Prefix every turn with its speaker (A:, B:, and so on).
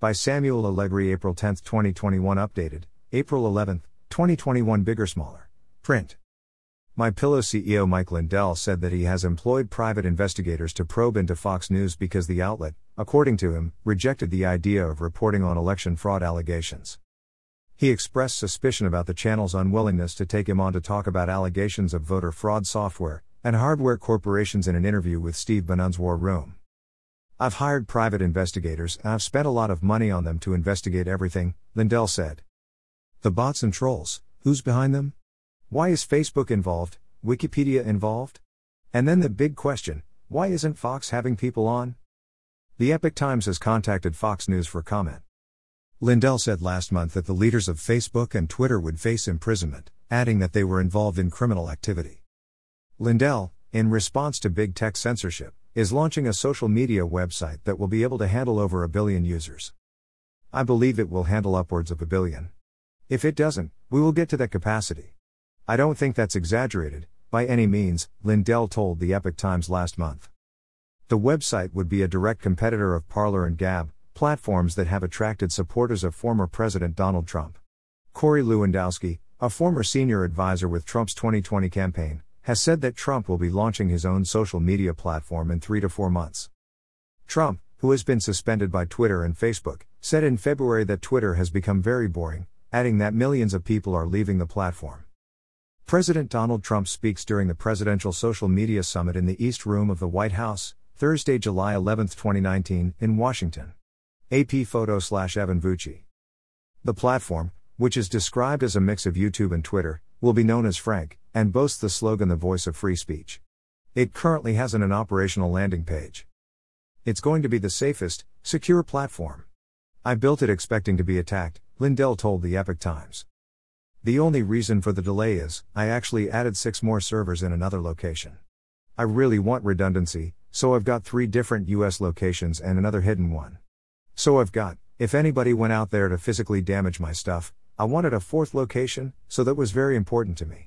A: By Samuel Allegri, April 10, 2021. Updated, April 11, 2021. Bigger, smaller. Print. My Pillow CEO Mike Lindell said that he has employed private investigators to probe into Fox News because the outlet, according to him, rejected the idea of reporting on election fraud allegations. He expressed suspicion about the channel's unwillingness to take him on to talk about allegations of voter fraud software and hardware corporations in an interview with Steve Bannon's War Room. I've hired private investigators and I've spent a lot of money on them to investigate everything, Lindell said. The bots and trolls, who's behind them? Why is Facebook involved, Wikipedia involved? And then the big question why isn't Fox having people on? The Epoch Times has contacted Fox News for comment. Lindell said last month that the leaders of Facebook and Twitter would face imprisonment, adding that they were involved in criminal activity. Lindell, in response to big tech censorship, is launching a social media website that will be able to handle over a billion users. I believe it will handle upwards of a billion. If it doesn't, we will get to that capacity. I don't think that's exaggerated, by any means, Lindell told the Epoch Times last month. The website would be a direct competitor of Parler and Gab, platforms that have attracted supporters of former President Donald Trump. Corey Lewandowski, a former senior advisor with Trump's 2020 campaign, has said that Trump will be launching his own social media platform in three to four months. Trump, who has been suspended by Twitter and Facebook, said in February that Twitter has become very boring, adding that millions of people are leaving the platform. President Donald Trump speaks during the Presidential Social Media Summit in the East Room of the White House, Thursday, July 11, 2019, in Washington. AP photo slash Evan Vucci. The platform, which is described as a mix of YouTube and Twitter, will be known as Frank, and boasts the slogan The Voice of Free Speech. It currently hasn't an operational landing page. It's going to be the safest, secure platform. I built it expecting to be attacked, Lindell told the Epoch Times. The only reason for the delay is, I actually added six more servers in another location. I really want redundancy, so I've got three different US locations and another hidden one. So I've got, if anybody went out there to physically damage my stuff, I wanted a fourth location, so that was very important to me.